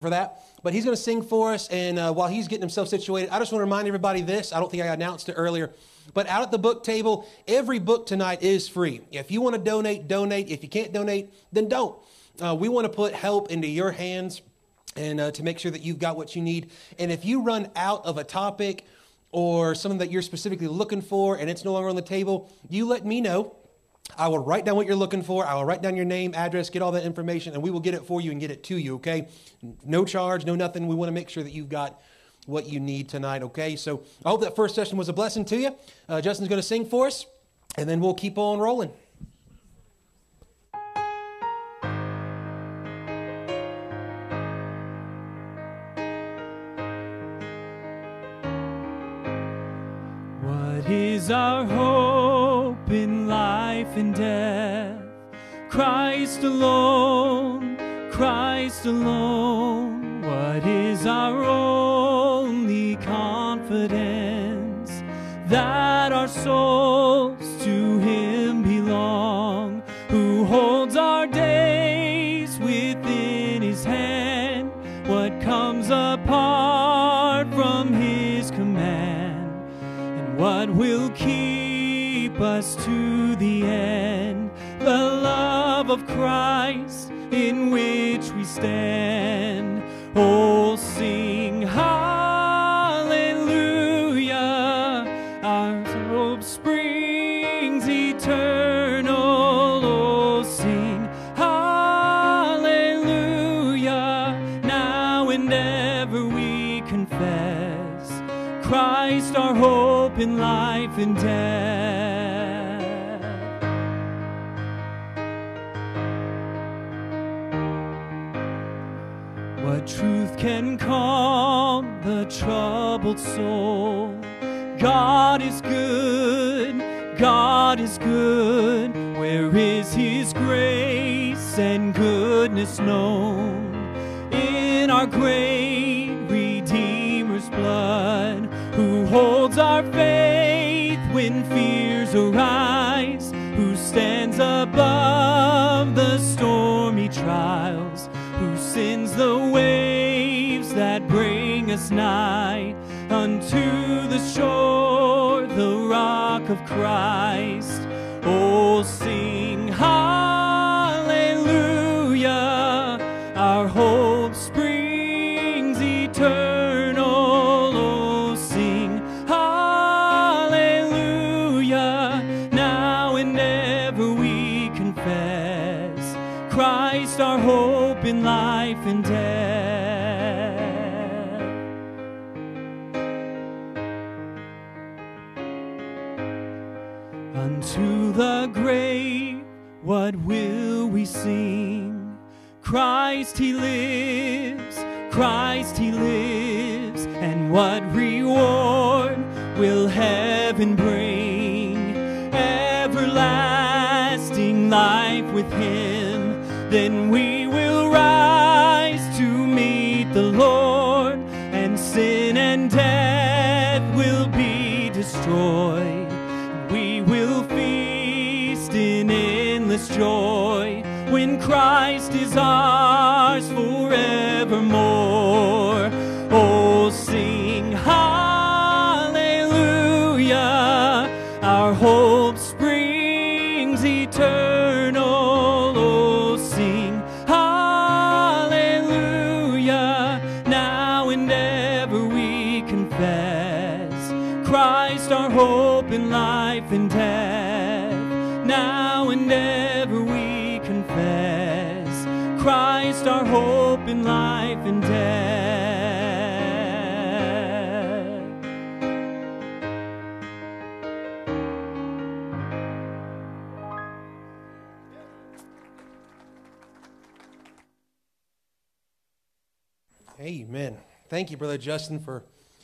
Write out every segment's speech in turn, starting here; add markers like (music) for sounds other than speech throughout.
for that. But he's going to sing for us, and uh, while he's getting himself situated, I just want to remind everybody this. I don't think I announced it earlier, but out at the book table, every book tonight is free. If you want to donate, donate. If you can't donate, then don't. Uh, we want to put help into your hands and uh, to make sure that you've got what you need. And if you run out of a topic or something that you're specifically looking for and it's no longer on the table, you let me know. I will write down what you're looking for. I will write down your name, address, get all that information, and we will get it for you and get it to you, okay? No charge, no nothing. We want to make sure that you've got what you need tonight, okay? So I hope that first session was a blessing to you. Uh, Justin's going to sing for us, and then we'll keep on rolling. What is our hope in life and death? Christ alone, Christ alone. What is our only confidence? That our souls to Him belong, who holds our days within His hand. What comes apart from His command? and what will keep us to the end? The love of Christ in which we stand. Oh, sing hallelujah. Our hope springs eternal. Oh, sing hallelujah. Now and ever we confess Christ our hope in life and death. Known? In our great Redeemer's blood, who holds our faith when fears arise, who stands above the stormy trials, who sends the waves that bring us nigh unto the shore, heaven bring? Everlasting life with him, then we will rise to meet the Lord, and sin and death will be destroyed. We will feast in endless joy when Christ is ours Thank you, Brother Justin, for,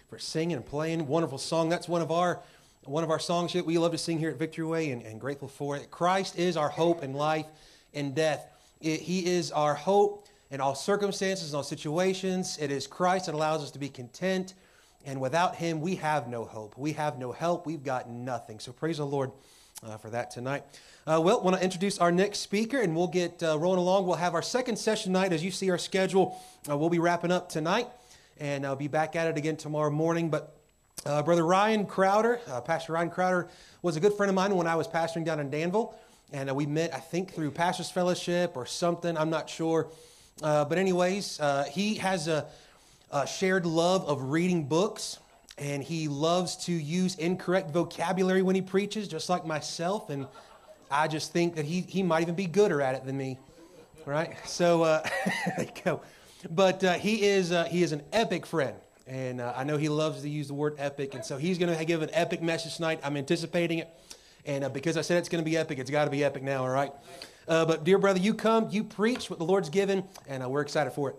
for singing and playing. Wonderful song. That's one of our one of our songs that we love to sing here at Victory Way and, and grateful for it. Christ is our hope in life and death. It- he is our hope in all circumstances, in all situations. It is Christ that allows us to be content. And without him, we have no hope. We have no help. We've got nothing. So praise the Lord uh, for that tonight. Uh, well, want to introduce our next speaker, and we'll get uh, rolling along. We'll have our second session tonight. As you see our schedule, uh, we'll be wrapping up tonight, and I'll be back at it again tomorrow morning. But uh, Brother Ryan Crowder, uh, Pastor Ryan Crowder, was a good friend of mine when I was pastoring down in Danville, and uh, we met, I think, through Pastors Fellowship or something. I'm not sure. but anyways, he has a, a shared love of reading books and he loves to use incorrect vocabulary when he preaches, just like myself. And I just think that he, he might even be gooder at it than me, right? So uh, (laughs) there you go. But uh, he is uh, he is an epic friend, and uh, I know he loves to use the word epic, and so he's going to give an epic message tonight. I'm anticipating it, and uh, because I said it's going to be epic, it's got to be epic now, all right? Uh, but dear brother, you come, you preach what the Lord's given, and we're excited for it.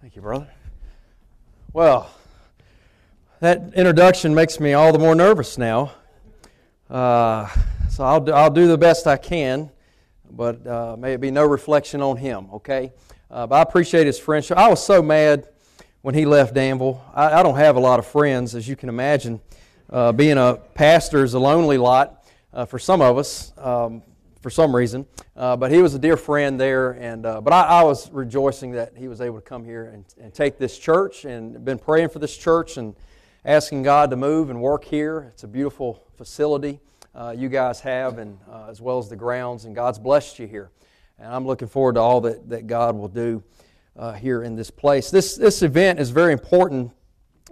Thank you, brother. Well, that introduction makes me all the more nervous now uh, so I'll do, I'll do the best I can, but uh, may it be no reflection on him, okay? Uh, but I appreciate his friendship. I was so mad when he left Danville. I, I don't have a lot of friends, as you can imagine. Uh, being a pastor is a lonely lot uh, for some of us, um, for some reason. Uh, but he was a dear friend there, and but I, I, was rejoicing that he was able to come here and, and take this church, and been praying for this church and asking God to move and work here. It's a beautiful facility uh, you guys have, and uh, as well as the grounds, and God's blessed you here. And I'm looking forward to all that, that God will do uh, here in this place. This, this event is very important.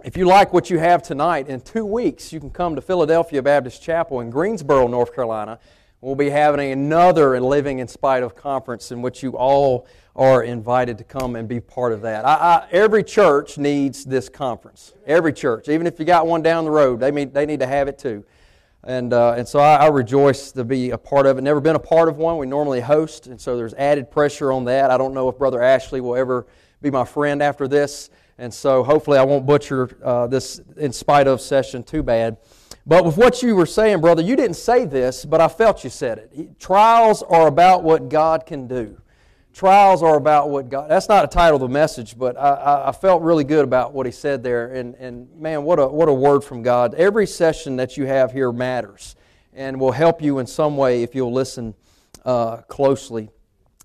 If you like what you have tonight, in two weeks you can come to Philadelphia Baptist Chapel in Greensboro, North Carolina. We'll be having another Living in Spite of conference in which you all are invited to come and be part of that. I, I, every church needs this conference. Every church, even if you got one down the road, they, mean, they need to have it too. And, uh, and so I, I, rejoice to be a part of it. Never been a part of one. We normally host, and so there's added pressure on that. I don't know if Brother Ashley will ever be my friend after this, and so hopefully I won't butcher uh, this in spite of session too bad. But with what you were saying, brother, you didn't say this, but I felt you said it. Trials are about what God can do trials are about what God. That's not a title of the message, but I, I, felt really good about what he said there. And, and man, what a, what a word from God. Every session that you have here matters and will help you in some way if you'll listen uh, closely.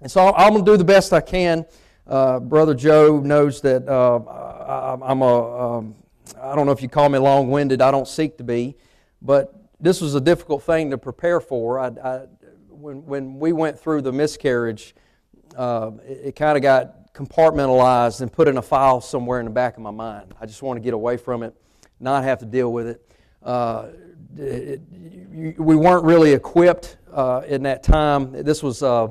And so I'm going to do the best I can. Uh, Brother Joe knows that uh, I, am a, um, I don't know if you call me long winded, I don't seek to be, but this was a difficult thing to prepare for. I, I, when, when we went through the miscarriage, uh, it, it kind of got compartmentalized and put in a file somewhere in the back of my mind. I just want to get away from it, not have to deal with it. Uh, it, you, we weren't really equipped uh, in that time. This was uh,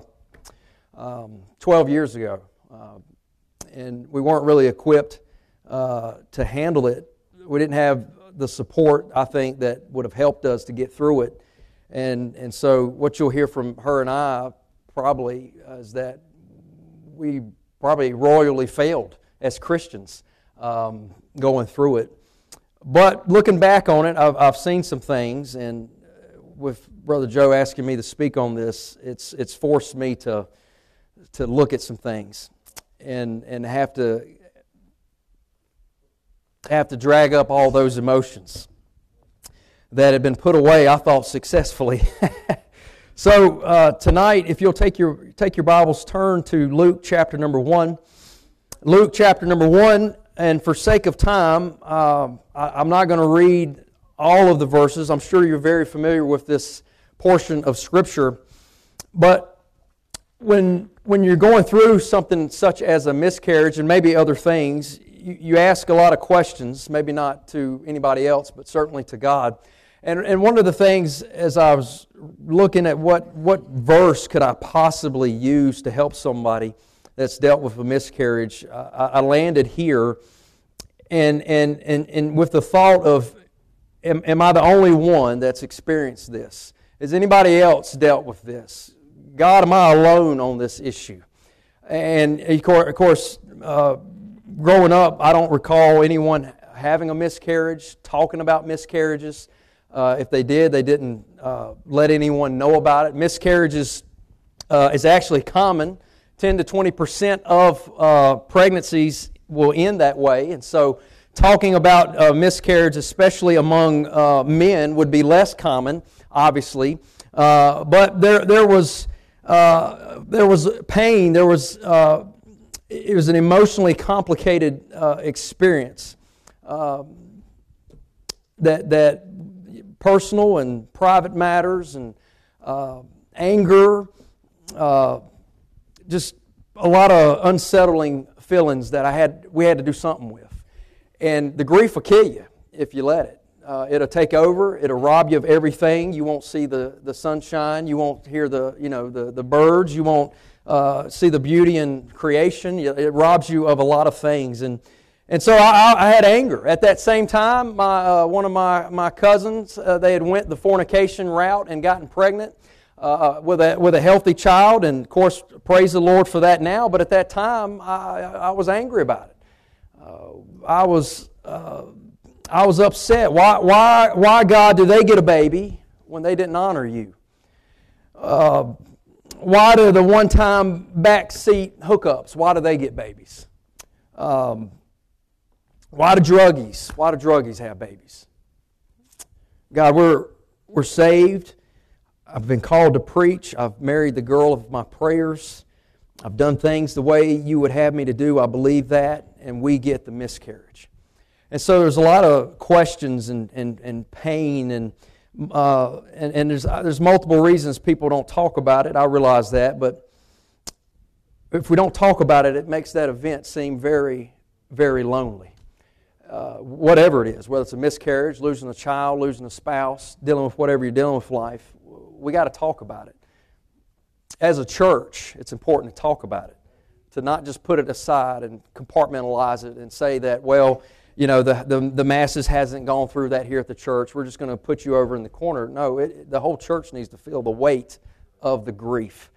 um, 12 years ago, uh, and we weren't really equipped uh, to handle it. We didn't have the support, I think, that would have helped us to get through it. And, and so, what you'll hear from her and I probably is that we probably royally failed as Christians um, going through it. But looking back on it, I've, I've seen some things, and with Brother Joe asking me to speak on this, it's, it's forced me to, to look at some things and, and have to have to drag up all those emotions that had been put away, I thought, successfully (laughs) So uh, tonight, if you'll take your take your Bibles, turn to Luke chapter number one. Luke chapter number one, and for sake of time, uh, I, am not going to read all of the verses. I'm sure you're very familiar with this portion of Scripture, but when when you're going through something such as a miscarriage and maybe other things, you, you ask a lot of questions. Maybe not to anybody else, but certainly to God. And, and one of the things as I was looking at what, what verse could I possibly use to help somebody that's dealt with a miscarriage, I, I landed here and, and, and, and with the thought of, am, am I the only one that's experienced this? Has anybody else dealt with this? God, am I alone on this issue? And of course, uh, growing up, I don't recall anyone having a miscarriage, talking about miscarriages. Uh, if they did, they didn't uh, let anyone know about it. Miscarriages uh, is actually common. 10 to 20 percent of uh, pregnancies will end that way. And so talking about uh, miscarriage, especially among uh, men, would be less common, obviously. But there, there was there was pain. There was it was an emotionally complicated experience. Um, that that personal and private matters and anger, just a lot of unsettling feelings that I had, we had to do something with. And the grief will kill you if you let it. Uh, it'll take over. It'll rob you of everything. You won't see the, the sunshine. You won't hear the, you know, the, the birds. You won't uh, see the beauty in creation. It robs you of a lot of things. And, and so I, I had anger. At that same time, my, uh, one of my, my cousins, uh, they had went the fornication route and gotten pregnant. Uh, with, a, with a healthy child, and of course, praise the Lord for that now, but at that time, I, I was angry about it. Uh, I, was, uh, I was upset. Why, why, why, God, do they get a baby when they didn't honor you? Uh, why do the one time backseat hookups, why do they get babies? Um, why do druggies, why do druggies have babies? God, we're, we're saved. I've been called to preach. I've married the girl of my prayers. I've done things the way you would have me to do. I believe that. And we get the miscarriage. And so there's a lot of questions and, and, and pain, and, uh, and, and there's, there's multiple reasons people don't talk about it. I realize that. But if we don't talk about it, it makes that event seem very, very lonely. Uh, whatever it is, whether it's a miscarriage, losing a child, losing a spouse, dealing with whatever you're dealing with life, we got to talk about it. As a church, it's important to talk about it, to not just put it aside and compartmentalize it and say that, well, you know, the, the, the masses hasn't gone through that here at the church. We're just going to put you over in the corner. No, it, the whole church needs to feel the weight of the grief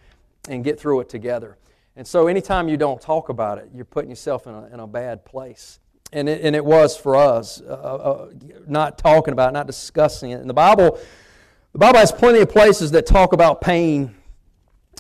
and get through it together. And so, anytime you don't talk about it, you're putting yourself in a, in a bad place. And it, and it was for us, uh, uh, not talking about it, not discussing it. And the Bible the Bible has plenty of places that talk about pain,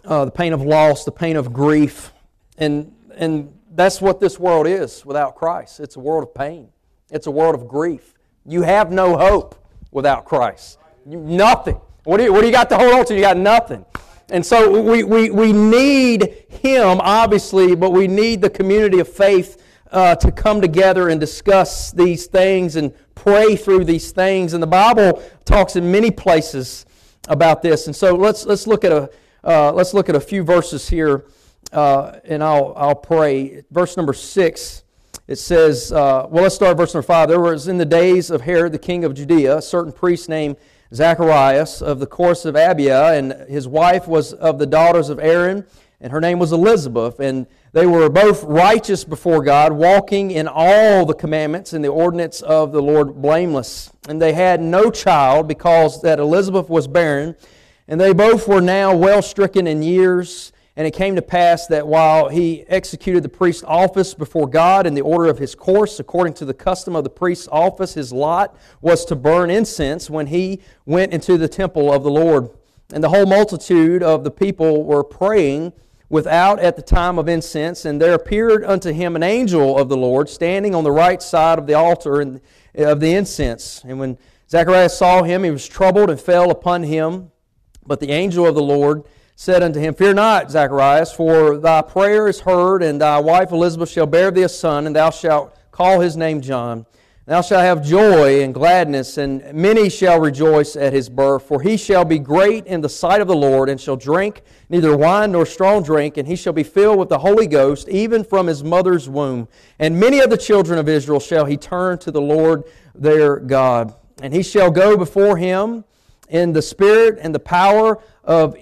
uh, the pain of loss, the pain of grief, and, and that's what this world is without Christ. It's a world of pain, it's a world of grief. You have no hope without Christ. You, nothing. What do, you, what do you got to hold on to? You got nothing. And so we, we, we need Him, obviously, but we need the community of faith uh, to come together and discuss these things and pray through these things. And the Bible talks in many places about this. And so let's, let's, look, at a, uh, let's look at a few verses here, uh, and I'll, I'll pray. Verse number six, it says, uh, well, let's start verse number five. There was in the days of Herod the king of Judea a certain priest named Zacharias of the course of Abia, and his wife was of the daughters of Aaron, and her name was Elizabeth. And they were both righteous before God, walking in all the commandments and the ordinance of the Lord blameless. And they had no child because that Elizabeth was barren. And they both were now well stricken in years. And it came to pass that while he executed the priest's office before God in the order of his course, according to the custom of the priest's office, his lot was to burn incense when he went into the temple of the Lord. And the whole multitude of the people were praying without at the time of incense, and there appeared unto him an angel of the Lord standing on the right side of the altar uh, of the incense. And when Zacharias saw him, he was troubled and fell upon him. But the angel of the Lord said unto him, Fear not, Zacharias, for thy prayer is heard, and thy wife Elizabeth shall bear thee a son, and thou shalt call his name John. Thou shalt have joy and gladness, and many shall rejoice at his birth. For he shall be great in the sight of the Lord, and shall drink neither wine nor strong drink, and he shall be filled with the Holy Ghost, even from his mother's womb. And many of the children of Israel shall he turn to the Lord their God. And he shall go before him in the spirit and the power of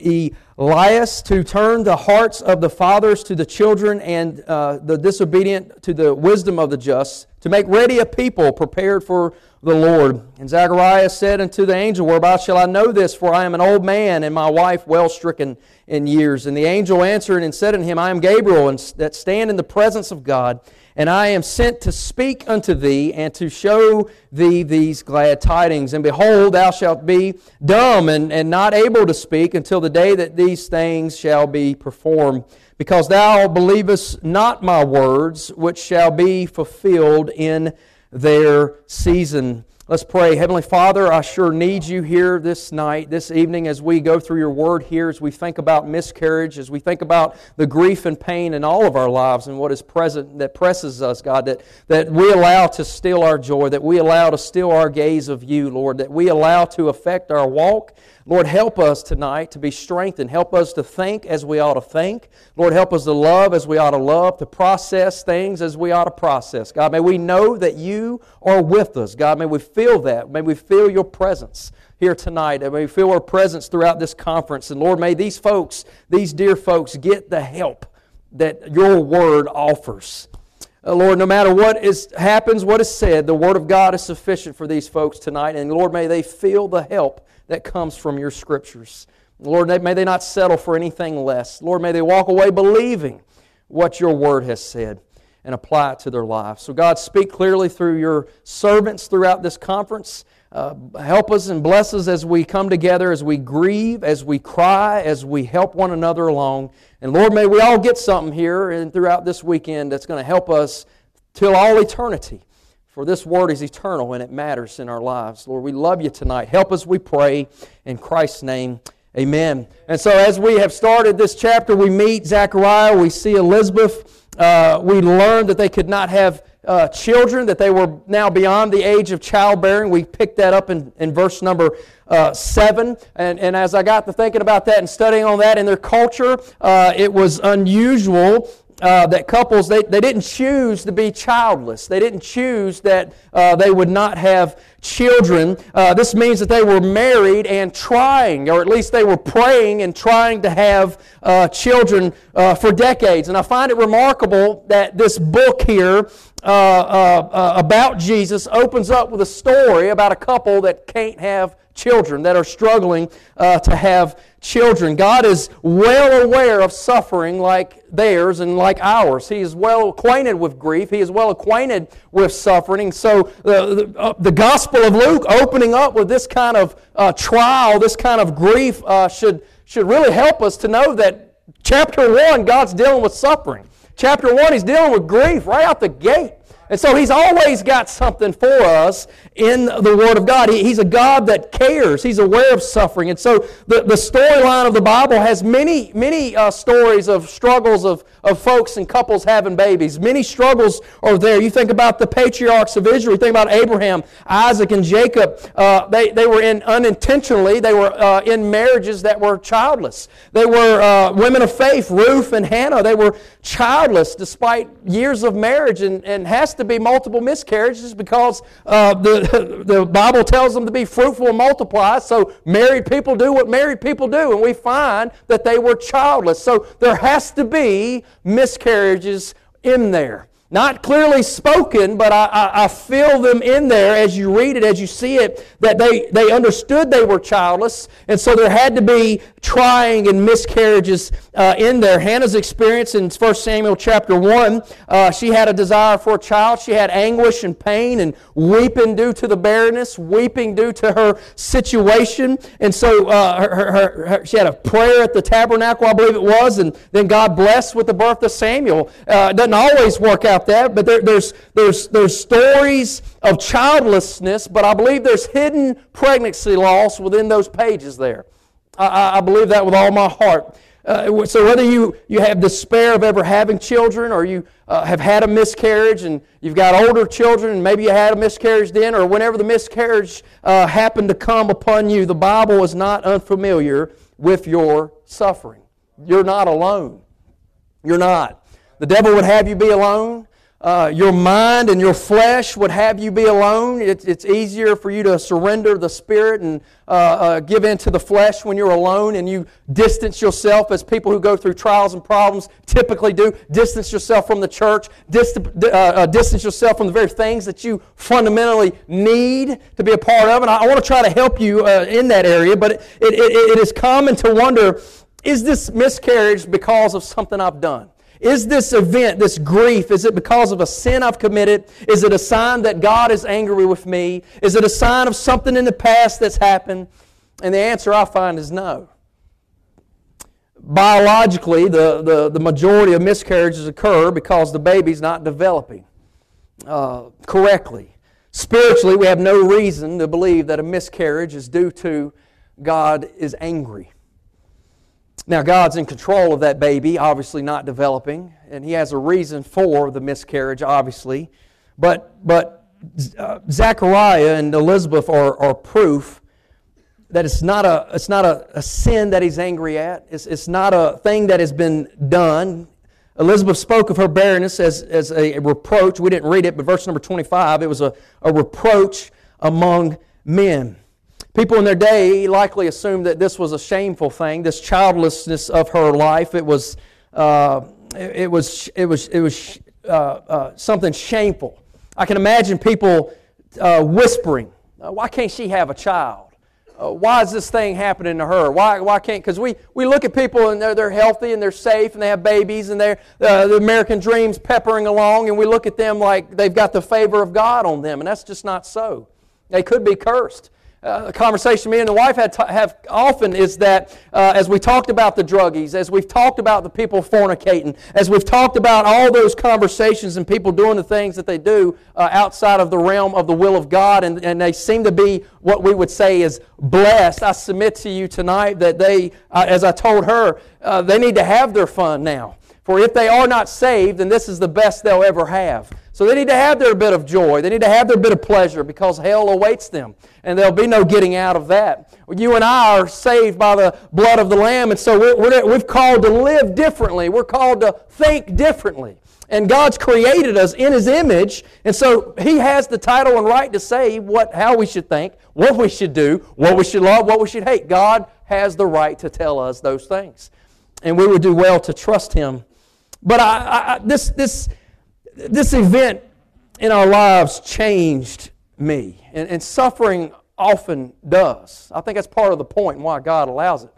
Elias to turn the hearts of the fathers to the children and uh, the disobedient to the wisdom of the just, to make ready a people prepared for the Lord. And Zacharias said unto the angel, Whereby shall I know this? For I am an old man, and my wife well stricken in years. And the angel answered and said unto him, I am Gabriel, and that stand in the presence of God and I am sent to speak unto thee and to show thee these glad tidings. And behold, thou shalt be dumb and, and not able to speak until the day that these things shall be performed, because thou believest not my words, which shall be fulfilled in their season. Let's pray. Heavenly Father, I sure need you here this night, this evening, as we go through your word here, as we think about miscarriage, as we think about the grief and pain in all of our lives and what is present that presses us, God, that, that we allow to steal our joy, that we allow to steal our gaze of you, Lord, that we allow to affect our walk Lord, help us tonight to be strengthened. Help us to think as we ought to think. Lord, help us to love as we ought to love, to process things as we ought to process. God, may we know that you are with us. God, may we feel that. May we feel your presence here tonight. And may we feel our presence throughout this conference. And Lord, may these folks, these dear folks, get the help that your word offers. Uh, Lord, no matter what is, happens, what is said, the Word of God is sufficient for these folks tonight. And Lord, may they feel the help that comes from your scriptures. Lord, may they not settle for anything less. Lord, may they walk away believing what your word has said and apply it to their lives. So, God, speak clearly through your servants throughout this conference. Uh, help us and bless us as we come together, as we grieve, as we cry, as we help one another along. And Lord, may we all get something here and throughout this weekend that's going to help us till all eternity. For this word is eternal and it matters in our lives. Lord, we love you tonight. Help us, we pray. In Christ's name, amen. And so, as we have started this chapter, we meet Zechariah, we see Elizabeth. Uh, we learned that they could not have uh, children, that they were now beyond the age of childbearing. We picked that up in, in verse number uh, 7. And, and as I got to thinking about that and studying on that in their culture, uh, it was unusual uh, that couples, they, they didn't choose to be childless. They didn't choose that uh, they would not have children. Uh, this means that they were married and trying, or at least they were praying and trying to have uh, children uh, for decades. And I find it remarkable that this book here uh, about Jesus opens up with a story about a couple that can't have children, that are struggling to have children. God is well aware of suffering like theirs and like ours. He is well acquainted with grief. He is well acquainted with suffering. So the, the, uh, the Gospel of Luke opening up with this kind of uh, trial, this kind of grief, uh, should, should really help us to know that chapter 1, God's dealing with suffering. Chapter 1, He's dealing with grief right out the gate. And so he's always got something for us in the Word of God. He, he's a God that cares. He's aware of suffering. And so the, the storyline of the Bible has many, many uh, stories of struggles of, of folks and couples having babies. Many struggles are there. You think about the patriarchs of Israel. You think about Abraham, Isaac, and Jacob. Uh, they, they were in unintentionally, they were uh, in marriages that were childless. They were uh, women of faith, Ruth and Hannah. They were childless despite years of marriage and, and has to be multiple miscarriages because uh, the, (laughs) the Bible tells them to be fruitful and multiply. So married people do what married people do, and we find that they were childless. So there has to be miscarriages in there. Not clearly spoken, but I, I, I, feel them in there as you read it, as you see it, that they, they understood they were childless, and so there had to be trying and miscarriages uh, in there. Hannah's experience in 1 Samuel chapter 1, uh, she had a desire for a child. She had anguish and pain and weeping due to the barrenness, weeping due to her situation. And so uh, her, her, her, she had a prayer at the tabernacle, I believe it was, and then God blessed with the birth of Samuel. Uh, it doesn't always work out that, but there, there's, there's, there's stories of childlessness, but I believe there's hidden pregnancy loss within those pages there. I, I believe that with all my heart. Uh, so whether you, you have despair of ever having children or you uh, have had a miscarriage and you've got older children and maybe you had a miscarriage then or whenever the miscarriage uh, happened to come upon you, the Bible is not unfamiliar with your suffering. You're not alone. You're not. The devil would have you be alone. Uh, your mind and your flesh would have you be alone. It, it's easier for you to surrender the spirit and uh, uh, give in to the flesh when you're alone and you distance yourself, as people who go through trials and problems typically do. Distance yourself from the church, dist- uh, uh, distance yourself from the very things that you fundamentally need to be a part of. And I, I want to try to help you uh, in that area, but it, it, it is common to wonder is this miscarriage because of something I've done? Is this event, this grief, is it because of a sin I've committed? Is it a sign that God is angry with me? Is it a sign of something in the past that's happened? And the answer I find is no. Biologically, the, the, the majority of miscarriages occur because the baby's not developing uh, correctly. Spiritually, we have no reason to believe that a miscarriage is due to God is angry. Now, God's in control of that baby, obviously not developing, and He has a reason for the miscarriage, obviously. But, but uh, Zechariah and Elizabeth are, are proof that it's not, a, it's not a, a sin that He's angry at, it's, it's not a thing that has been done. Elizabeth spoke of her barrenness as, as a reproach. We didn't read it, but verse number 25, it was a, a reproach among men. People in their day likely assumed that this was a shameful thing, this childlessness of her life. It was, uh, it, was, it was, it was uh, uh, something shameful. I can imagine people uh, whispering, uh, Why can't she have a child? Uh, why is this thing happening to her? Why, why can't, because we, we look at people and they're, they're healthy and they're safe and they have babies and they're, the American dream's peppering along and we look at them like they've got the favor of God on them, and that's just not so. They could be cursed uh, conversation me and the wife had to have often is that uh, as we talked about the druggies, as we've talked about the people fornicating, as we've talked about all those conversations and people doing the things that they do uh, outside of the realm of the will of God, and, and they seem to be what we would say is blessed. I submit to you tonight that they, uh, as I told her, uh, they need to have their fun now. For if they are not saved, then this is the best they'll ever have. So they need to have their bit of joy. They need to have their bit of pleasure because hell awaits them. And there'll be no getting out of that. You and I are saved by the blood of the Lamb, and so we're, we're, we've called to live differently. We're called to think differently. And God's created us in His image, and so He has the title and right to say what, how we should think, what we should do, what we should love, what we should hate. God has the right to tell us those things. And we would do well to trust Him. But I, I, this, this, this event in our lives changed me. And, and, suffering often does. I think that's part of the point and why God allows it.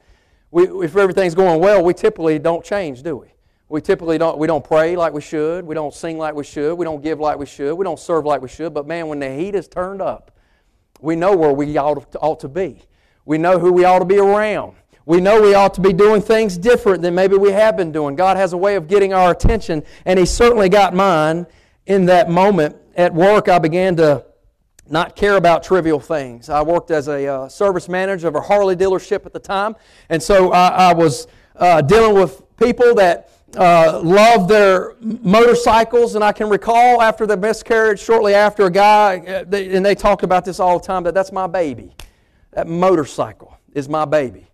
We, if everything's going well, we typically don't change, do we? We typically don't, we don't pray like we should. We don't sing like we should. We don't give like we should. We don't serve like we should. But man, when the heat is turned up, we know where we ought to, ought to be. We know who we ought to be around. We know we ought to be doing things different than maybe we have been doing. God has a way of getting our attention, and He certainly got mine in that moment. At work, I began to not care about trivial things. I worked as a uh, service manager of a Harley dealership at the time, and so I, I was uh, dealing with people that uh, loved their motorcycles. And I can recall after the miscarriage, shortly after, a guy, uh, and they talked about this all the time, that that's my baby. That motorcycle is my baby.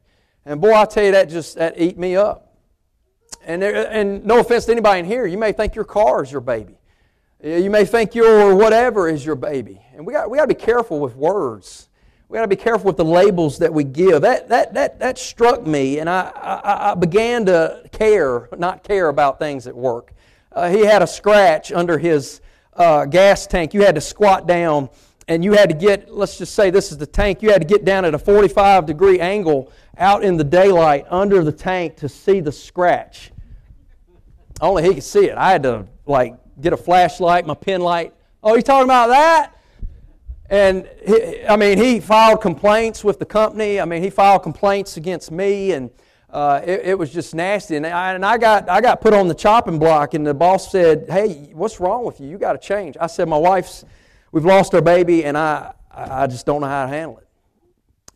And boy, I tell you, that just that eat me up. And, there, and no offense to anybody in here, you may think your car is your baby. You may think your whatever is your baby. And we got, we got to be careful with words. We got to be careful with the labels that we give. That, that, that, that struck me, and I, I, I began to care, not care about things at work. Uh, he had a scratch under his uh, gas tank. You had to squat down, and you had to get, let's just say this is the tank, you had to get down at a 45 degree angle out in the daylight under the tank to see the scratch. Only he could see it. I had to like get a flashlight, my pen light. Oh, you talking about that? And he, I mean, he filed complaints with the company. I mean, he filed complaints against me, and uh, it, it, was just nasty. And I, and I got I got put on the chopping block, and the boss said, "Hey, what's wrong with you? You got to change." I said, "My wife's, we've lost our baby, and I I just don't know how to handle it."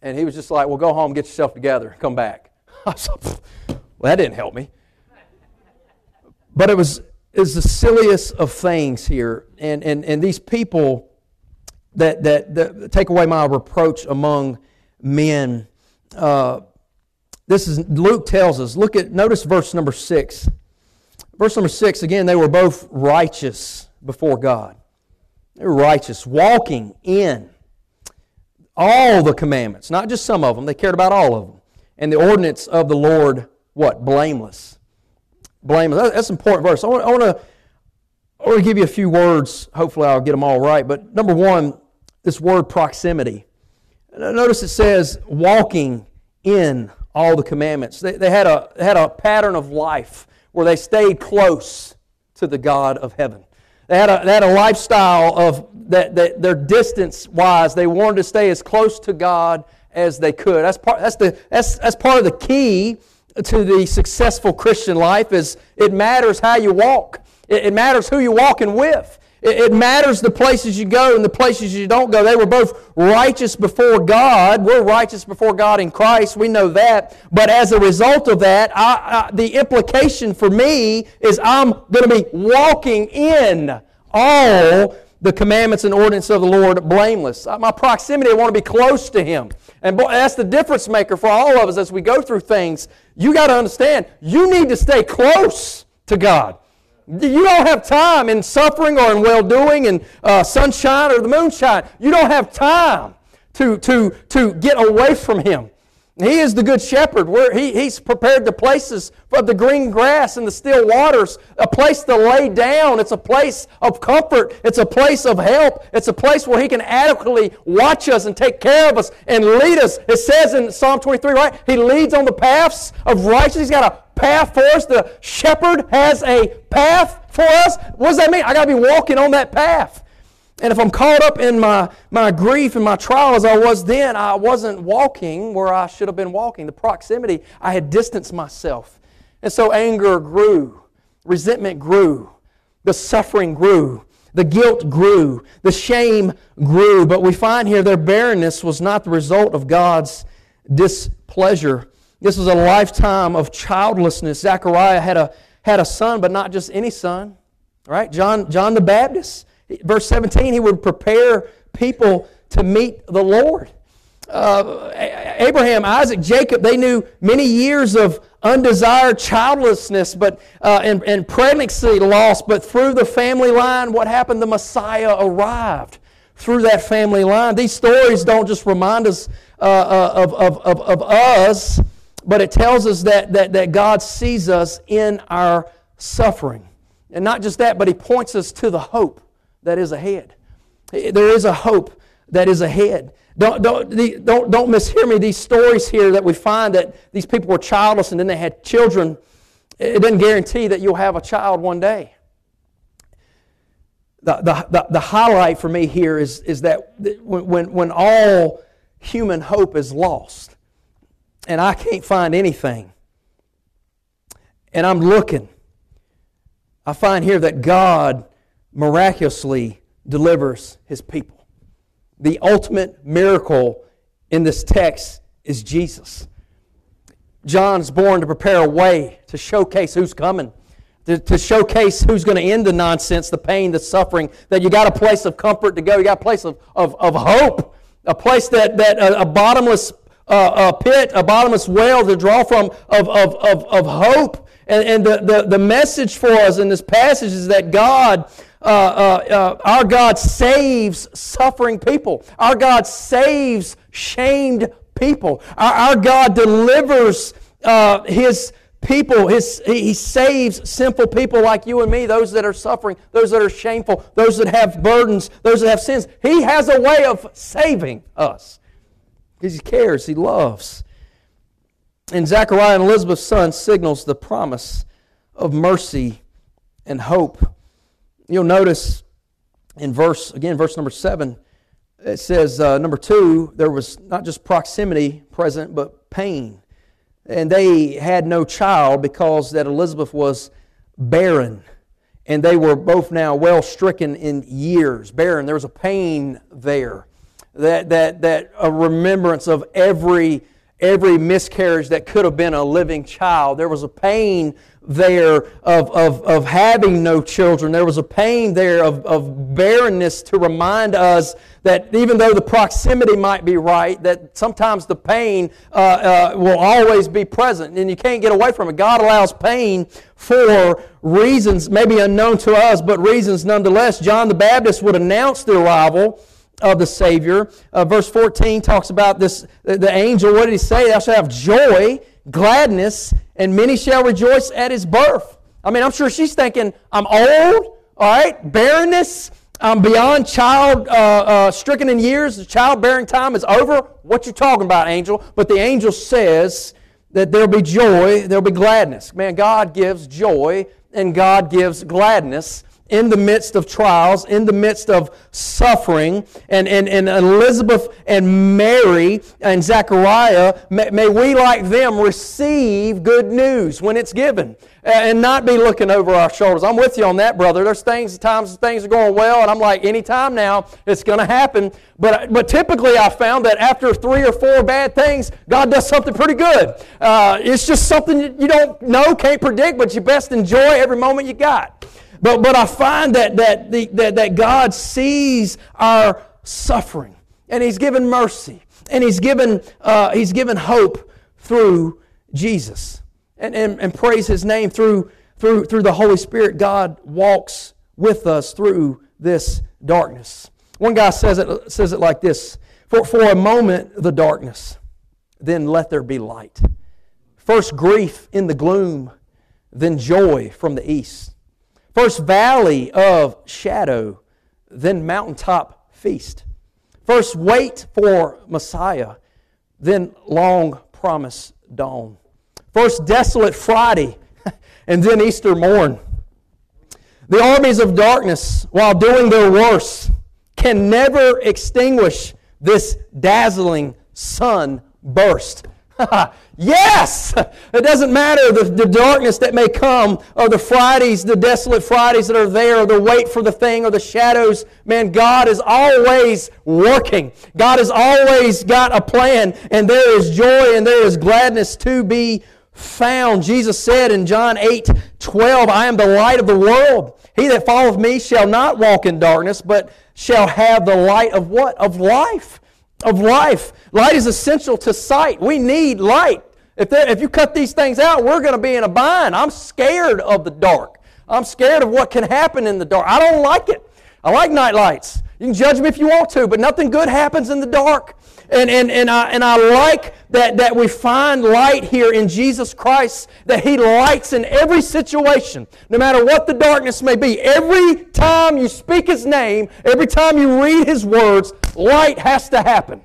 And he was just like, well, go home, get yourself together, come back. (laughs) I said, well, that didn't help me. But it was, it was the silliest of things here. And, and, and these people that, that, that take away my reproach among men. Uh, this is Luke tells us. Look at notice verse number six. Verse number six again. They were both righteous before God. They were righteous, walking in all the commandments, not just some of them. They cared about all of them. And the ordinance of the Lord, what? Blameless. Blameless. That's an important verse. I want, I want to I want to give you a few words. Hopefully, I'll get them all right. But number one, this word proximity. Notice it says walking in all the commandments. They, they had, a, had a pattern of life where they stayed close to the God of heaven. They had a, they had a lifestyle of that, that their distance wise, they wanted to stay as close to God as they could. That's part, that's, the, that's, that's part of the key to the successful Christian life is it matters how you walk. It, it matters who you're walking with. It, matters the places you go and the places you don't go. They were both righteous before God. We're righteous before God in Christ. We know that. But as a result of that, I, I, the implication for me is I'm going to be walking in all the commandments and ordinances of the Lord blameless. Uh, my proximity, I want to be close to Him. And boy, that's the difference maker for all of us as we go through things. You got to understand, you need to stay close to God. You don't have time in suffering or in well doing and uh, sunshine or the moonshine. You don't have time to, to, to get away from Him. He is the good shepherd. Where he, he's prepared the places for the green grass and the still waters, a place to lay down. It's a place of comfort. It's a place of help. It's a place where he can adequately watch us and take care of us and lead us. It says in Psalm 23, right? He leads on the paths of righteousness. He's got a path for us. The shepherd has a path for us. What does that mean? I got to be walking on that path. And if I'm caught up in my, my grief and my trial as I was then, I wasn't walking where I should have been walking. The proximity, I had distanced myself. And so anger grew, resentment grew, the suffering grew, the guilt grew, the shame grew. But we find here their barrenness was not the result of God's displeasure. This was a lifetime of childlessness. Zechariah had a, had a son, but not just any son. Right? John, John the Baptist Verse 17, he would prepare people to meet the Lord. Uh, Abraham, Isaac, Jacob, they knew many years of undesired childlessness but, uh, and, and pregnancy loss, but through the family line, what happened? The Messiah arrived through that family line. These stories don't just remind us uh, uh of, of, of, of us, but it tells us that, that, that God sees us in our suffering. And not just that, but He points us to the hope that is ahead. Eh, there is a hope that is ahead. Don't, don't, don't, don't mishear me. These stories here that we find that these people were childless and then they had children, eh, it doesn't guarantee that you'll have a child one day. The, the, the, the highlight for me here is, is that when, when, when all human hope is lost and I can't find anything, and I'm looking, I find here that God miraculously delivers his people. The ultimate miracle in this text is Jesus. John's born to prepare a way to showcase who's coming, to, to showcase who's going to end the nonsense, the pain, the suffering, that you got a place of comfort to go, you got a place of, of, of hope, a place that, that a, a bottomless a pit, a bottomless well to draw from of, of, of, of hope. And, and the, the, the message for us in this passage is that God uh, uh, uh, our God saves suffering people. Our God saves shamed people. Our, our God delivers uh, His people. His, he saves sinful people like you and me, those that are suffering, those that are shameful, those that have burdens, those that have sins. He has a way of saving us because He cares, He loves. And Zechariah and Elizabeth's son signals the promise of mercy and hope You'll notice in verse, again, verse number seven, it says, uh, number two, there was not just proximity present, but pain. And they had no child because that Elizabeth was barren. And they were both now well stricken in years, barren. There was a pain there. That, that, that a remembrance of every, every miscarriage that could have been a living child. There was a pain there of, of, of having no children. There was a pain there of, of barrenness to remind us that even though the proximity might be right, that sometimes the pain uh, uh, will always be present and you can't get away from it. God allows pain for reasons maybe unknown to us, but reasons nonetheless. John the Baptist would announce the arrival of the Savior. Uh, verse 14 talks about this the angel. What did he say? Thou shalt have joy, gladness, and many shall rejoice at his birth. I mean, I'm sure she's thinking, I'm old, all right, barrenness, I'm beyond child uh, uh, stricken in years, the childbearing time is over. What you talking about, angel? But the angel says that there'll be joy, there'll be gladness. Man, God gives joy and God gives gladness in the midst of trials, in the midst of suffering. And, and, and Elizabeth and Mary and Zechariah, may, may we, like them, receive good news when it's given and not be looking over our shoulders. I'm with you on that, brother. There's things, times things are going well, and I'm like, anytime now, it's going to happen. But, but typically, I found that after three or four bad things, God does something pretty good. Uh, it's just something you don't know, can't predict, but you best enjoy every moment you got. But, but I find that, that, the, that, that God sees our suffering, and He's given mercy, and He's given, uh, he's given hope through Jesus and, and, and praise His name through, through, through the Holy Spirit. God walks with us through this darkness. One guy says it, says it like this for, for a moment, the darkness, then let there be light. First, grief in the gloom, then joy from the east. First, valley of shadow, then mountaintop feast. First, wait for Messiah, then long promise dawn. First, desolate Friday, (laughs) and then Easter morn. The armies of darkness, while doing their worst, can never extinguish this dazzling sun burst. (laughs) yes! It doesn't matter the, the darkness that may come, or the Fridays, the desolate Fridays that are there, or the wait for the thing, or the shadows. Man, God is always working. God has always got a plan, and there is joy and there is gladness to be found. Jesus said in John 8 12, I am the light of the world. He that followeth me shall not walk in darkness, but shall have the light of what? Of life. Of life. Light is essential to sight. We need light. If, if you cut these things out, we're going to be in a bind. I'm scared of the dark. I'm scared of what can happen in the dark. I don't like it. I like night lights. You can judge me if you want to, but nothing good happens in the dark. And, and, and, I, and I like that, that we find light here in Jesus Christ, that He lights in every situation, no matter what the darkness may be. Every time you speak His name, every time you read His words, light has to happen.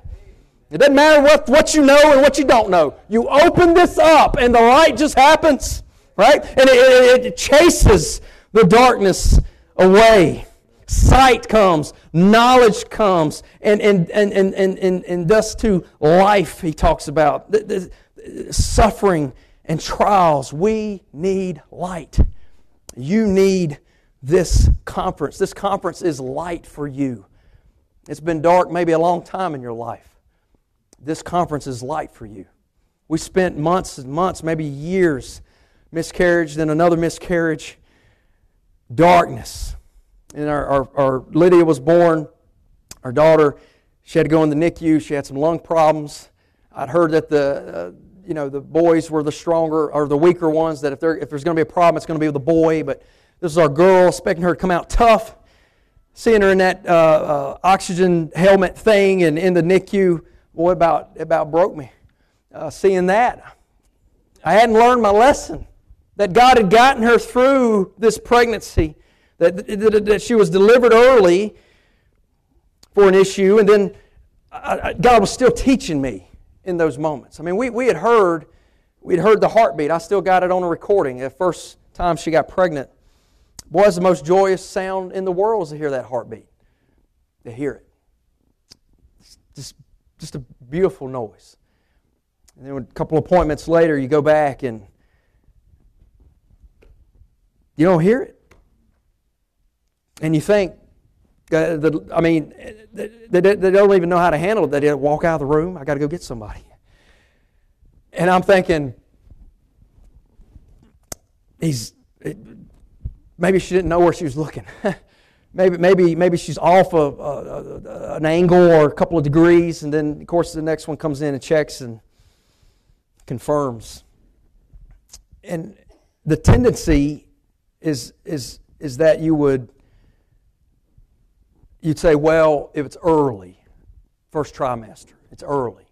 It doesn't matter what, what you know and what you don't know. You open this up and the light just happens, right? And it, it, it chases the darkness away sight comes, knowledge comes, and, and, and, and, and, and, and thus to life, he talks about. The, the, suffering and trials. We need light. You need this conference. This conference is light for you. It's been dark maybe a long time in your life. This conference is light for you. We spent months and months, maybe years, miscarriage, then another miscarriage, darkness and our, our, our, Lydia was born, our daughter, she had to go in the NICU. She had some lung problems. I'd heard that the, uh, you know, the boys were the stronger or the weaker ones, that if, there if there's going to be a problem, it's going to be with the boy. But this is our girl, expecting her to come out tough. Seeing her in that uh, uh, oxygen helmet thing and in the NICU, boy, about, about broke me. Uh, seeing that. I hadn't learned my lesson that God had gotten her through this pregnancy that, that, that she was delivered early for an issue, and then I, God was still teaching me in those moments. I mean, we, we had heard we'd heard the heartbeat. I still got it on a recording. The first time she got pregnant, boy, it's the most joyous sound in the world is to hear that heartbeat. To hear it, it's just just a beautiful noise. And then a couple appointments later, you go back and you don't hear it and you think, uh, the, I mean, they, they, don't even know how to handle it. They walk out of the room. I got to go get somebody. And I'm thinking, he's maybe she didn't know where she was looking. (laughs) maybe, maybe, maybe she's off a, a, an angle or a couple of degrees, and then of course the next one comes in and checks and confirms. And the tendency is is is that you would you'd say, well, if it's early, first trimester, it's early.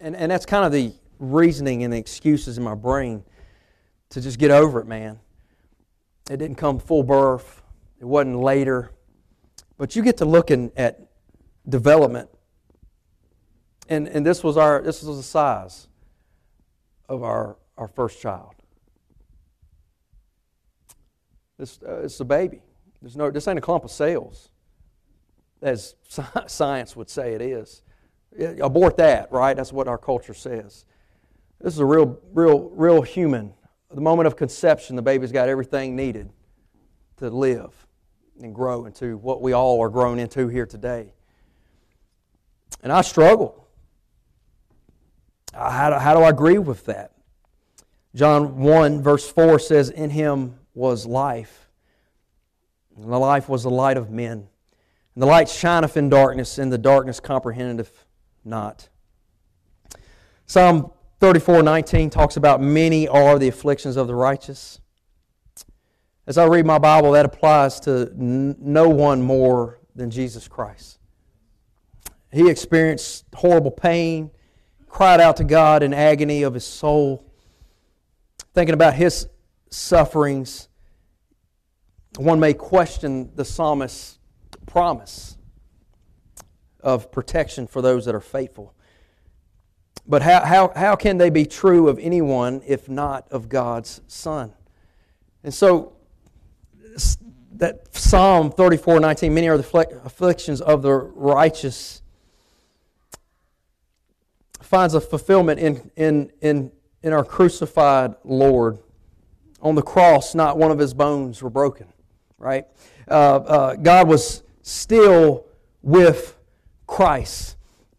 And, and that's kind of the reasoning and the excuses in my brain to just get over it, man. It didn't come full birth, it wasn't later. But you get to looking at development. And, and this was our this was the size of our, our first child. This, uh, it's a baby. There's no, this ain't a clump of cells, as (laughs) science would say it is. Abort that, right? That's what our culture says. This is a real, real, real human. The moment of conception, the baby's got everything needed to live and grow into what we all are grown into here today. And I struggle. Uh, how do, how do I agree with that? John 1, verse 4 says, In him was life, and the life was the light of men. And the light shineth in darkness, and the darkness comprehendeth not. Psalm 34 19 talks about many are the afflictions of the righteous. As I read my Bible, that applies to n- no one more than Jesus Christ. He experienced horrible pain, cried out to God in agony of his soul. Thinking about his sufferings, one may question the psalmist's promise of protection for those that are faithful. But how, how, how can they be true of anyone if not of God's Son? And so, that Psalm 34 19, many are the afflictions of the righteous, finds a fulfillment in, in, in, in our crucified Lord. On the cross, not one of his bones were broken, right? Uh, uh, God was still with Christ.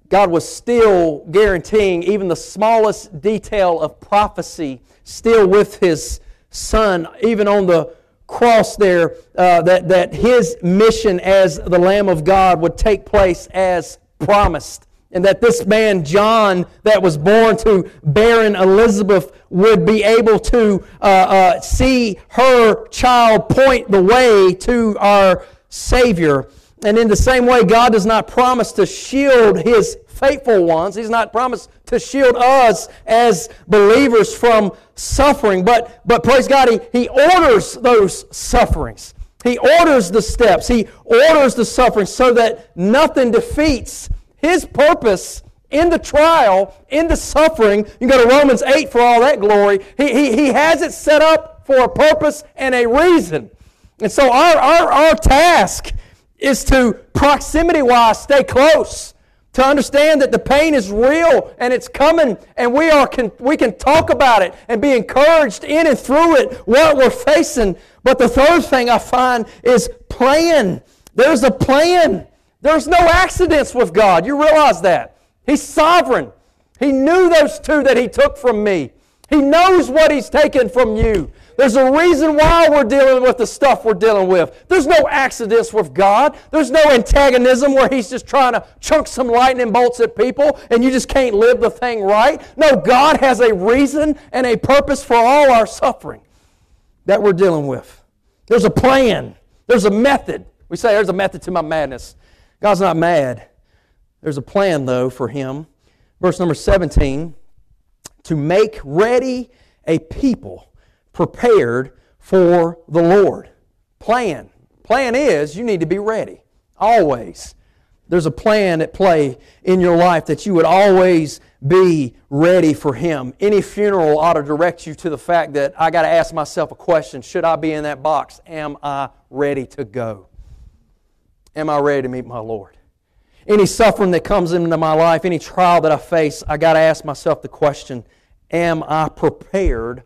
God was still guaranteeing even the smallest detail of prophecy, still with his son, even on the cross there, uh, that, that his mission as the Lamb of God would take place as promised. And that this man, John, that was born to barren Elizabeth, would be able to uh, uh, see her child point the way to our Savior. And in the same way, God does not promise to shield His faithful ones. He's not promised to shield us as believers from suffering. But, but praise God, he, he orders those sufferings. He orders the steps. He orders the suffering so that nothing defeats His purpose in the trial, in the suffering. You go to Romans 8 for all that glory. He, he, he has it set up for a purpose and a reason. And so our, our, our task is to proximity wise stay close to understand that the pain is real and it's coming and we are can, we can talk about it and be encouraged in and through it what we're facing. But the third thing i find is plan. There's a plan. There's no accidents with god. You realize that. He's sovereign. He knew those two that he took from me. He knows what he's taken from you there's a reason why we're dealing with the stuff we're dealing with. There's no accidents with God. There's no antagonism where He's just trying to chunk some lightning bolts at people and you just can't live the thing right. No, God has a reason and a purpose for all our suffering that we're dealing with. There's a plan, there's a method. We say there's a method to my madness. God's not mad. There's a plan, though, for Him. Verse number 17 to make ready a people prepared for the Lord. Plan. Plan is you need to be ready. Always. There's a plan at play in your life that you would always be ready for Him. Any funeral ought to direct you to the fact that I got to ask myself a question Should I be in that box? Am I ready to go? Am I ready to meet my Lord? Any suffering that comes into my life, any trial that I face, I got to ask myself the question Am I prepared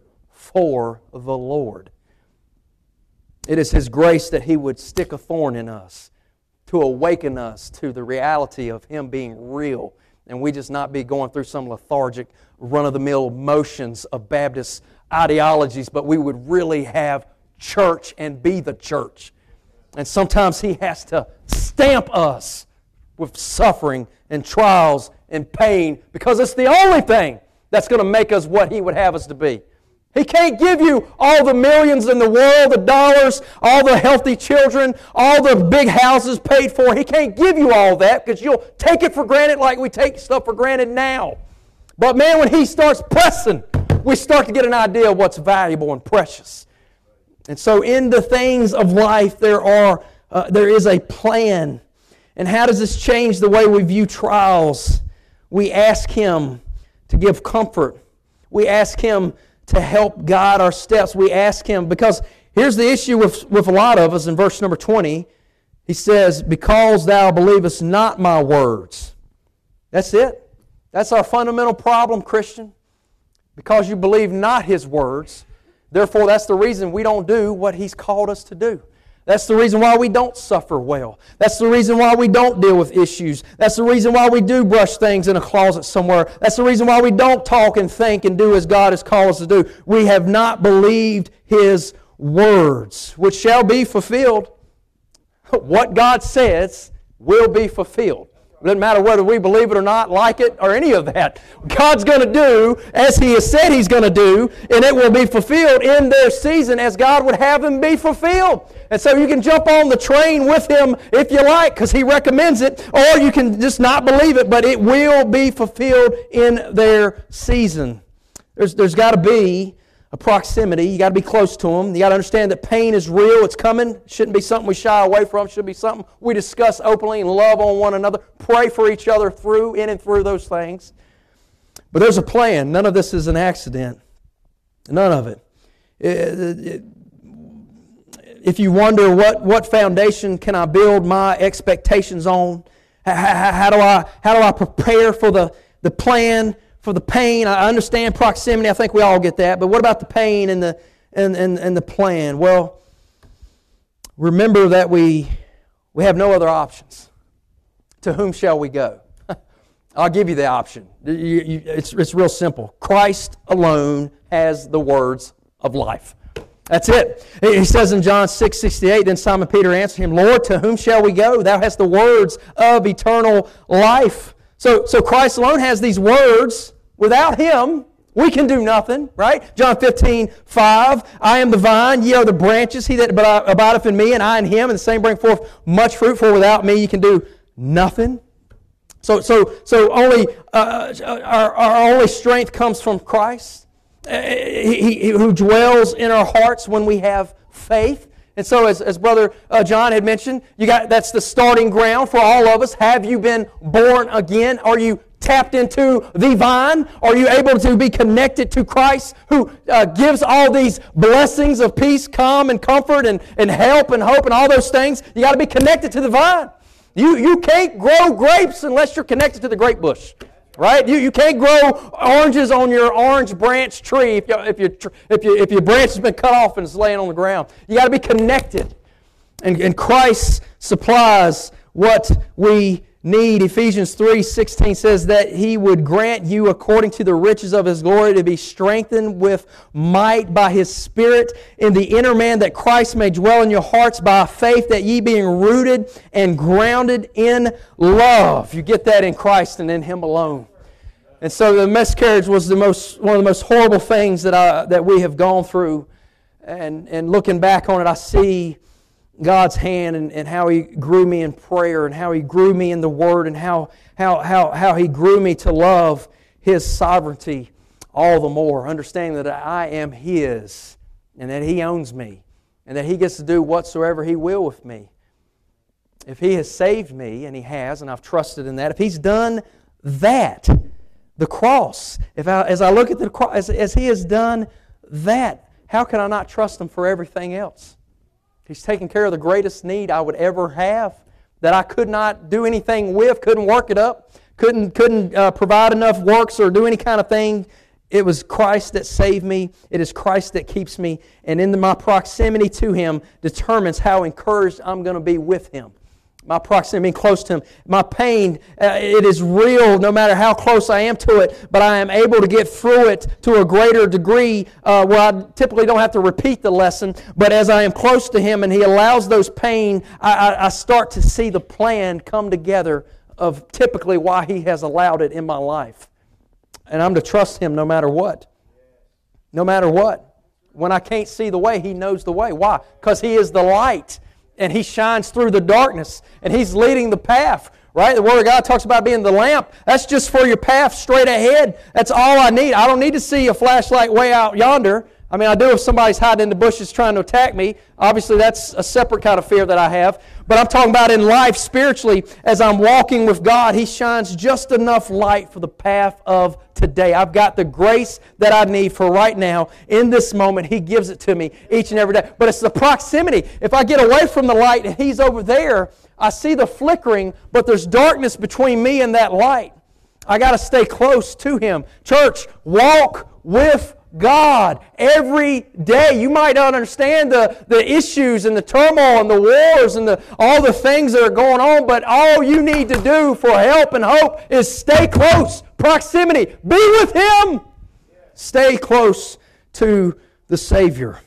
for the Lord. It is His grace that He would stick a thorn in us to awaken us to the reality of Him being real and we just not be going through some lethargic, run of the mill motions of Baptist ideologies, but we would really have church and be the church. And sometimes He has to stamp us with suffering and trials and pain because it's the only thing that's going to make us what He would have us to be. He can't give you all the millions in the world, the dollars, all the healthy children, all the big houses paid for. He can't give you all that because you'll take it for granted like we take stuff for granted now. But man, when he starts pressing, we start to get an idea of what's valuable and precious. And so, in the things of life, there are uh, there is a plan. And how does this change the way we view trials? We ask Him to give comfort. We ask Him to help guide our steps. We ask Him because Here's the issue with, with a lot of us in verse number 20. He says, Because thou believest not my words. That's it. That's our fundamental problem, Christian. Because you believe not his words. Therefore, that's the reason we don't do what he's called us to do. That's the reason why we don't suffer well. That's the reason why we don't deal with issues. That's the reason why we do brush things in a closet somewhere. That's the reason why we don't talk and think and do as God has called us to do. We have not believed His words, which shall be fulfilled. (laughs) What God says will be fulfilled. It doesn't matter whether we believe it or not, like it, or any of that. God's going to do as He has said He's going to do, and it will be fulfilled in their season as God would have them be fulfilled. And so you can jump on the train with Him if you like, because He recommends it, or you can just not believe it, but it will be fulfilled in their season. There's, there's got to be a proximity. You got to be close to them. You got to understand that pain is real. It's coming. It shouldn't be something we shy away from. It should be something we discuss openly and love on one another. Pray for each other through, in and through those things. But there's a plan. None of this is an accident. None of it. it, it if you wonder what, what foundation can I build my expectations on, how, how, how, do I, how do I prepare for the, the plan for the pain. I understand proximity. I think we all get that. But what about the pain and the, and, and, and the plan? Well, remember that we, we have no other options. To whom shall we go? (laughs) I'll give you the option. It's, it's real simple. Christ alone has the words of life. That's it. He says in John 6 68, then Simon Peter answered him, Lord, to whom shall we go? Thou hast the words of eternal life. So, so Christ alone has these words Without Him, we can do nothing, right? John 15, 5. I am the vine, ye are the branches. He that abideth in me, and I in him, and the same bring forth much fruit, for without me you can do nothing. So, so, so only uh, our, our only strength comes from Christ, uh, he, he, who dwells in our hearts when we have faith. And so, as, as Brother uh, John had mentioned, you got that's the starting ground for all of us. Have you been born again? Are you tapped into the vine? Are you able to be connected to Christ who uh, gives all these blessings of peace, calm, and comfort, and, and help and hope and all those things? You got to be connected to the vine. You, you can't grow grapes unless you're connected to the grape bush. Right? You, you can't grow oranges on your orange branch tree if, you, if, you, if, you, if your branch has been cut off and it's laying on the ground. You got to be connected. And, and Christ supplies what we need. Ephesians 3 16 says that he would grant you, according to the riches of his glory, to be strengthened with might by his Spirit in the inner man, that Christ may dwell in your hearts by faith, that ye being rooted and grounded in love. You get that in Christ and in him alone. And so the miscarriage was the most, one of the most horrible things that, I, that we have gone through. And, and looking back on it, I see God's hand and, and how He grew me in prayer and how He grew me in the Word and how, how, how, how He grew me to love His sovereignty all the more, understanding that I am His and that He owns me and that He gets to do whatsoever He will with me. If He has saved me, and He has, and I've trusted in that, if He's done that, the cross, if I, as I look at the cross, as, as He has done that, how can I not trust Him for everything else? He's taken care of the greatest need I would ever have that I could not do anything with, couldn't work it up, couldn't, couldn't uh, provide enough works or do any kind of thing. It was Christ that saved me. It is Christ that keeps me. And in my proximity to Him determines how encouraged I'm going to be with Him my proximity, being close to Him. My pain, uh, it is real no matter how close I am to it, but I am able to get through it to a greater degree uh, where I typically don't have to repeat the lesson. But as I am close to Him and He allows those pain, I, I, I start to see the plan come together of typically why He has allowed it in my life. And I'm to trust Him no matter what. No matter what. When I can't see the way, He knows the way. Why? Because He is the light and He shines through the darkness, and He's leading the path. Right? The Word of God talks about being the lamp. That's just for your path straight ahead. That's all I need. I don't need to see a flashlight way out yonder. I mean, I do if somebody's hiding in the bushes trying to attack me. Obviously, that's a separate kind of fear that I have. But I'm talking about in life, spiritually, as I'm walking with God, He shines just enough light for the path of today. I've got the grace that I need for right now. In this moment, He gives it to me each and every day. But it's the proximity. If I get away from the light and He's over there, I see the flickering, but there's darkness between me and that light. I got to stay close to Him. Church, walk with God every day. You might not understand the, the issues and the turmoil and the wars and the, all the things that are going on, but all you need to do for help and hope is stay close. Proximity. Be with Him. Stay close to the Savior.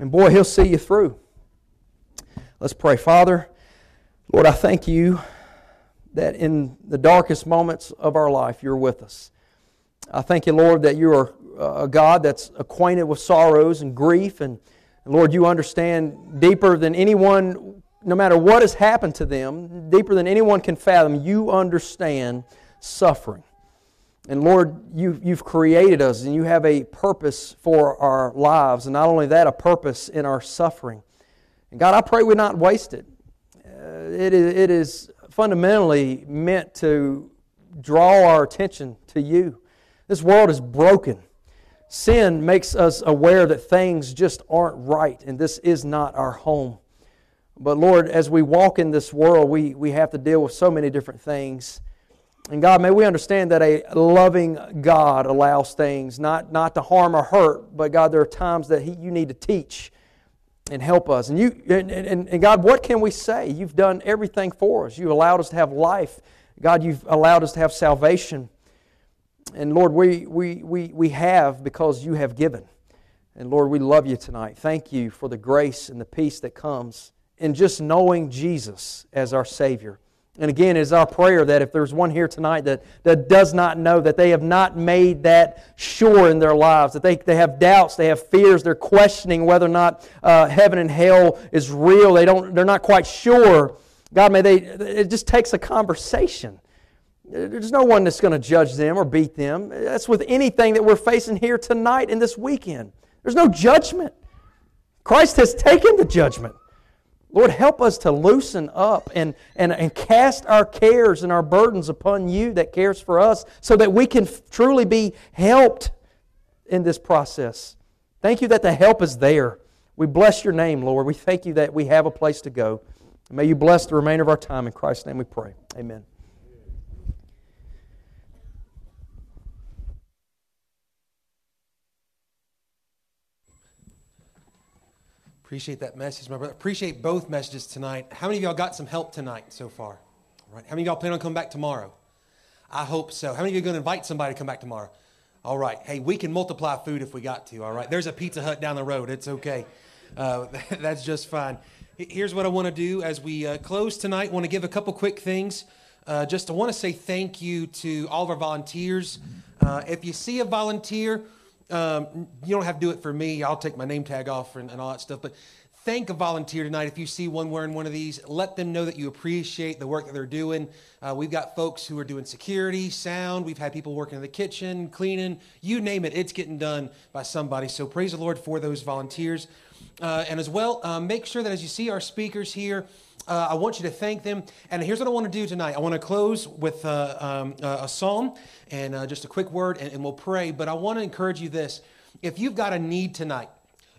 And boy, He'll see you through. Let's pray. Father, Lord, I thank you that in the darkest moments of our life, you're with us. I thank you, Lord, that you are a God that's acquainted with sorrows and grief. And Lord, you understand deeper than anyone, no matter what has happened to them, deeper than anyone can fathom, you understand suffering. And Lord, you, you've created us and you have a purpose for our lives. And not only that, a purpose in our suffering. And God, I pray we not waste it. Uh, it, is, it is fundamentally meant to draw our attention to you. This world is broken. Sin makes us aware that things just aren't right and this is not our home. But Lord, as we walk in this world, we, we have to deal with so many different things. And God, may we understand that a loving God allows things not, not to harm or hurt, but God, there are times that he, you need to teach and help us. And, you, and, and, and God, what can we say? You've done everything for us. You've allowed us to have life. God, you've allowed us to have salvation. And Lord, we, we, we, we have because you have given. And Lord, we love you tonight. Thank you for the grace and the peace that comes in just knowing Jesus as our Savior. And again, it is our prayer that if there's one here tonight that, that does not know, that they have not made that sure in their lives, that they, they have doubts, they have fears, they're questioning whether or not uh, heaven and hell is real, they don't, they're not quite sure. God, may they, it just takes a conversation. There's no one that's going to judge them or beat them. That's with anything that we're facing here tonight and this weekend. There's no judgment. Christ has taken the judgment. Lord, help us to loosen up and, and, and cast our cares and our burdens upon you that cares for us so that we can truly be helped in this process. Thank you that the help is there. We bless your name, Lord. We thank you that we have a place to go. May you bless the remainder of our time. In Christ's name we pray. Amen. Appreciate that message, my brother. Appreciate both messages tonight. How many of y'all got some help tonight so far? All right. How many of y'all plan on coming back tomorrow? I hope so. How many of you are going to invite somebody to come back tomorrow? All right. Hey, we can multiply food if we got to. All right. There's a Pizza Hut down the road. It's okay. Uh, (laughs) that's just fine. Here's what I want to do as we uh, close tonight. Want to give a couple quick things. Uh, just I want to say thank you to all of our volunteers. Uh, if you see a volunteer, um, you don't have to do it for me. I'll take my name tag off and, and all that stuff. But thank a volunteer tonight. If you see one wearing one of these, let them know that you appreciate the work that they're doing. Uh, we've got folks who are doing security, sound. We've had people working in the kitchen, cleaning. You name it, it's getting done by somebody. So praise the Lord for those volunteers. Uh, and as well, uh, make sure that as you see our speakers here, uh, I want you to thank them. And here's what I want to do tonight. I want to close with uh, um, uh, a psalm and uh, just a quick word, and, and we'll pray. But I want to encourage you this if you've got a need tonight,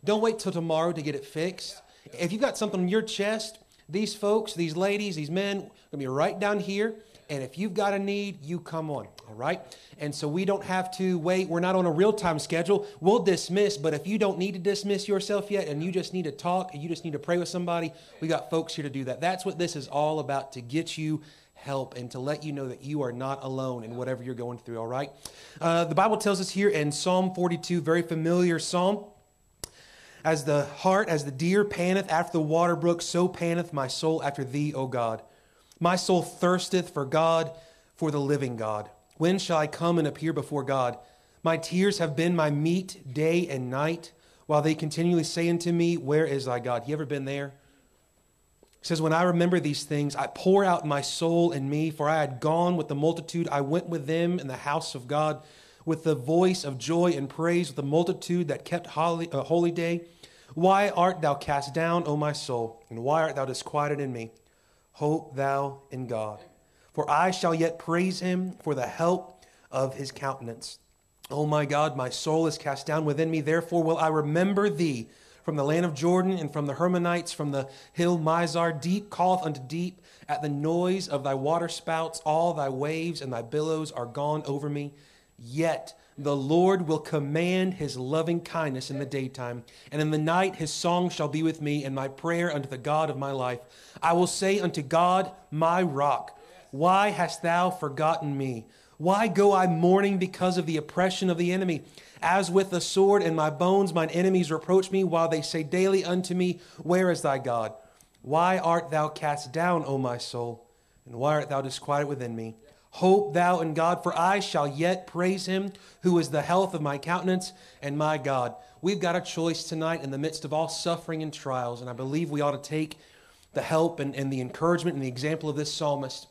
don't wait till tomorrow to get it fixed. If you've got something on your chest, these folks, these ladies, these men, are going to be right down here. And if you've got a need, you come on, all right? And so we don't have to wait. We're not on a real time schedule. We'll dismiss, but if you don't need to dismiss yourself yet and you just need to talk and you just need to pray with somebody, we got folks here to do that. That's what this is all about to get you help and to let you know that you are not alone in whatever you're going through, all right? Uh, the Bible tells us here in Psalm 42, very familiar psalm. As the hart, as the deer panteth after the water brook, so panteth my soul after thee, O God. My soul thirsteth for God, for the living God. When shall I come and appear before God? My tears have been my meat day and night, while they continually say unto me, Where is thy God? You ever been there? He says, When I remember these things, I pour out my soul in me, for I had gone with the multitude. I went with them in the house of God. with the voice of joy and praise, with the multitude that kept holy, uh, holy day. Why art thou cast down, O my soul, and why art thou disquieted in me? Hope thou in God. For I shall yet praise him for the help of his countenance. O my God, my soul is cast down within me. Therefore will I remember thee from the land of Jordan and from the Hermonites, from the hill Mizar. Deep calleth unto deep at the noise of thy waterspouts. All thy waves and thy billows are gone over me. Yet the Lord will command his loving kindness in the daytime, and in the night his song shall be with me, and my prayer unto the God of my life. I will say unto God, my rock, why hast thou forgotten me? Why go I mourning because of the oppression of the enemy? As with the sword in my bones, mine enemies reproach me, while they say daily unto me, Where is thy God? Why art thou cast down, O my soul? And why art thou disquieted within me? Hope thou in God, for I shall yet praise him, who is the health of my countenance and my God. We've got a choice tonight in the midst of all suffering and trials, and I believe we ought to take the help and, and the encouragement and the example of this psalmist,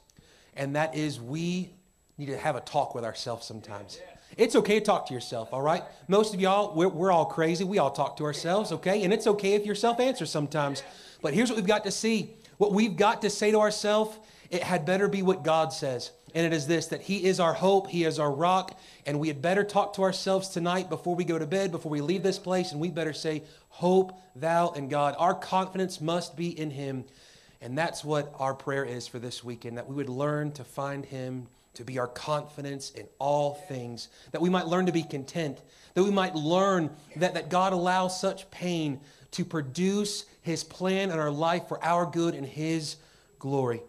and that is we need to have a talk with ourselves sometimes. It's okay to talk to yourself, all right? Most of y'all, we're, we're all crazy. We all talk to ourselves, okay? And it's okay if your self answers sometimes. But here's what we've got to see. What we've got to say to ourselves, it had better be what God says. And it is this that He is our hope, He is our rock, and we had better talk to ourselves tonight before we go to bed, before we leave this place, and we better say, Hope thou in God. Our confidence must be in Him. And that's what our prayer is for this weekend that we would learn to find Him to be our confidence in all things, that we might learn to be content, that we might learn that, that God allows such pain to produce His plan in our life for our good and His glory.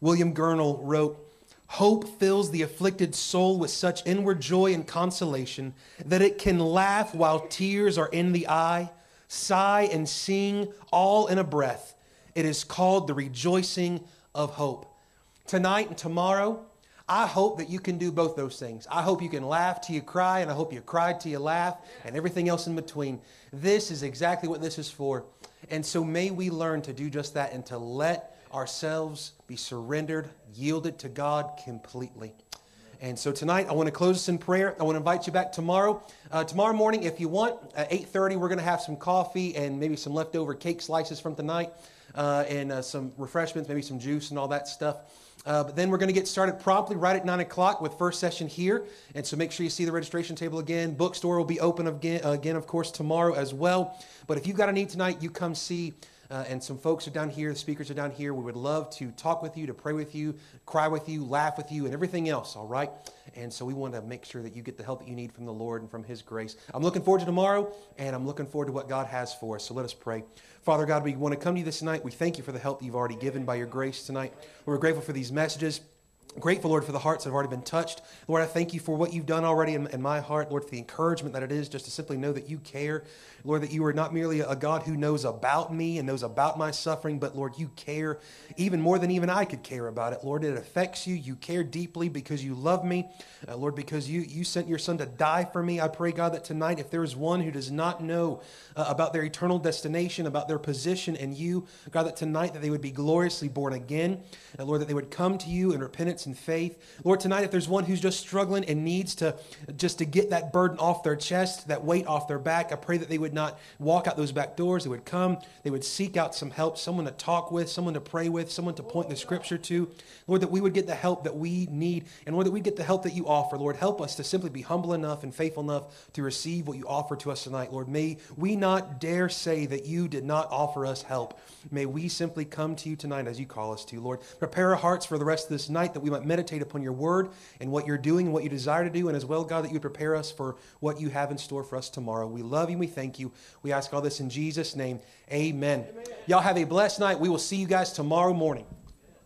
William Gurnall wrote, Hope fills the afflicted soul with such inward joy and consolation that it can laugh while tears are in the eye, sigh and sing all in a breath. It is called the rejoicing of hope. Tonight and tomorrow, I hope that you can do both those things. I hope you can laugh till you cry, and I hope you cry till you laugh, and everything else in between. This is exactly what this is for. And so may we learn to do just that and to let ourselves be surrendered, yielded to God completely. And so tonight, I want to close us in prayer. I want to invite you back tomorrow. Uh, tomorrow morning, if you want, at 8.30, we're going to have some coffee and maybe some leftover cake slices from tonight uh, and uh, some refreshments, maybe some juice and all that stuff. Uh, but then we're going to get started promptly right at 9 o'clock with first session here. And so make sure you see the registration table again. Bookstore will be open again, again of course, tomorrow as well. But if you've got a need tonight, you come see. Uh, and some folks are down here, the speakers are down here. We would love to talk with you, to pray with you, cry with you, laugh with you, and everything else, all right? And so we want to make sure that you get the help that you need from the Lord and from His grace. I'm looking forward to tomorrow, and I'm looking forward to what God has for us. So let us pray. Father God, we want to come to you this night. We thank you for the help that you've already given by your grace tonight. We're grateful for these messages. Grateful, Lord, for the hearts that have already been touched. Lord, I thank you for what you've done already in, in, my heart. Lord, for the encouragement that it is just to simply know that you care. Lord, that you are not merely a God who knows about me and knows about my suffering, but Lord, you care even more than even I could care about it. Lord, it affects you. You care deeply because you love me. Uh, Lord, because you, you sent your son to die for me. I pray, God, that tonight, if there is one who does not know uh, about their eternal destination, about their position in you, God, that tonight that they would be gloriously born again. And Lord, that they would come to you in repentance and faith. Lord, tonight, if there's one who's just struggling and needs to just to get that burden off their chest, that weight off their back, I pray that they would not walk out those back doors. They would come, they would seek out some help, someone to talk with, someone to pray with, someone to point the scripture to. Lord, that we would get the help that we need, and Lord, that we get the help that you offer. Lord, help us to simply be humble enough and faithful enough to receive what you offer to us tonight. Lord, may we not dare say that you did not offer us help. May we simply come to you tonight as you call us to. Lord, prepare our hearts for the rest of this night that we might meditate upon your word and what you're doing and what you desire to do, and as well, God, that you would prepare us for what you have in store for us tomorrow. We love you. We thank you. We ask all this in Jesus' name. Amen. Amen. Y'all have a blessed night. We will see you guys tomorrow morning.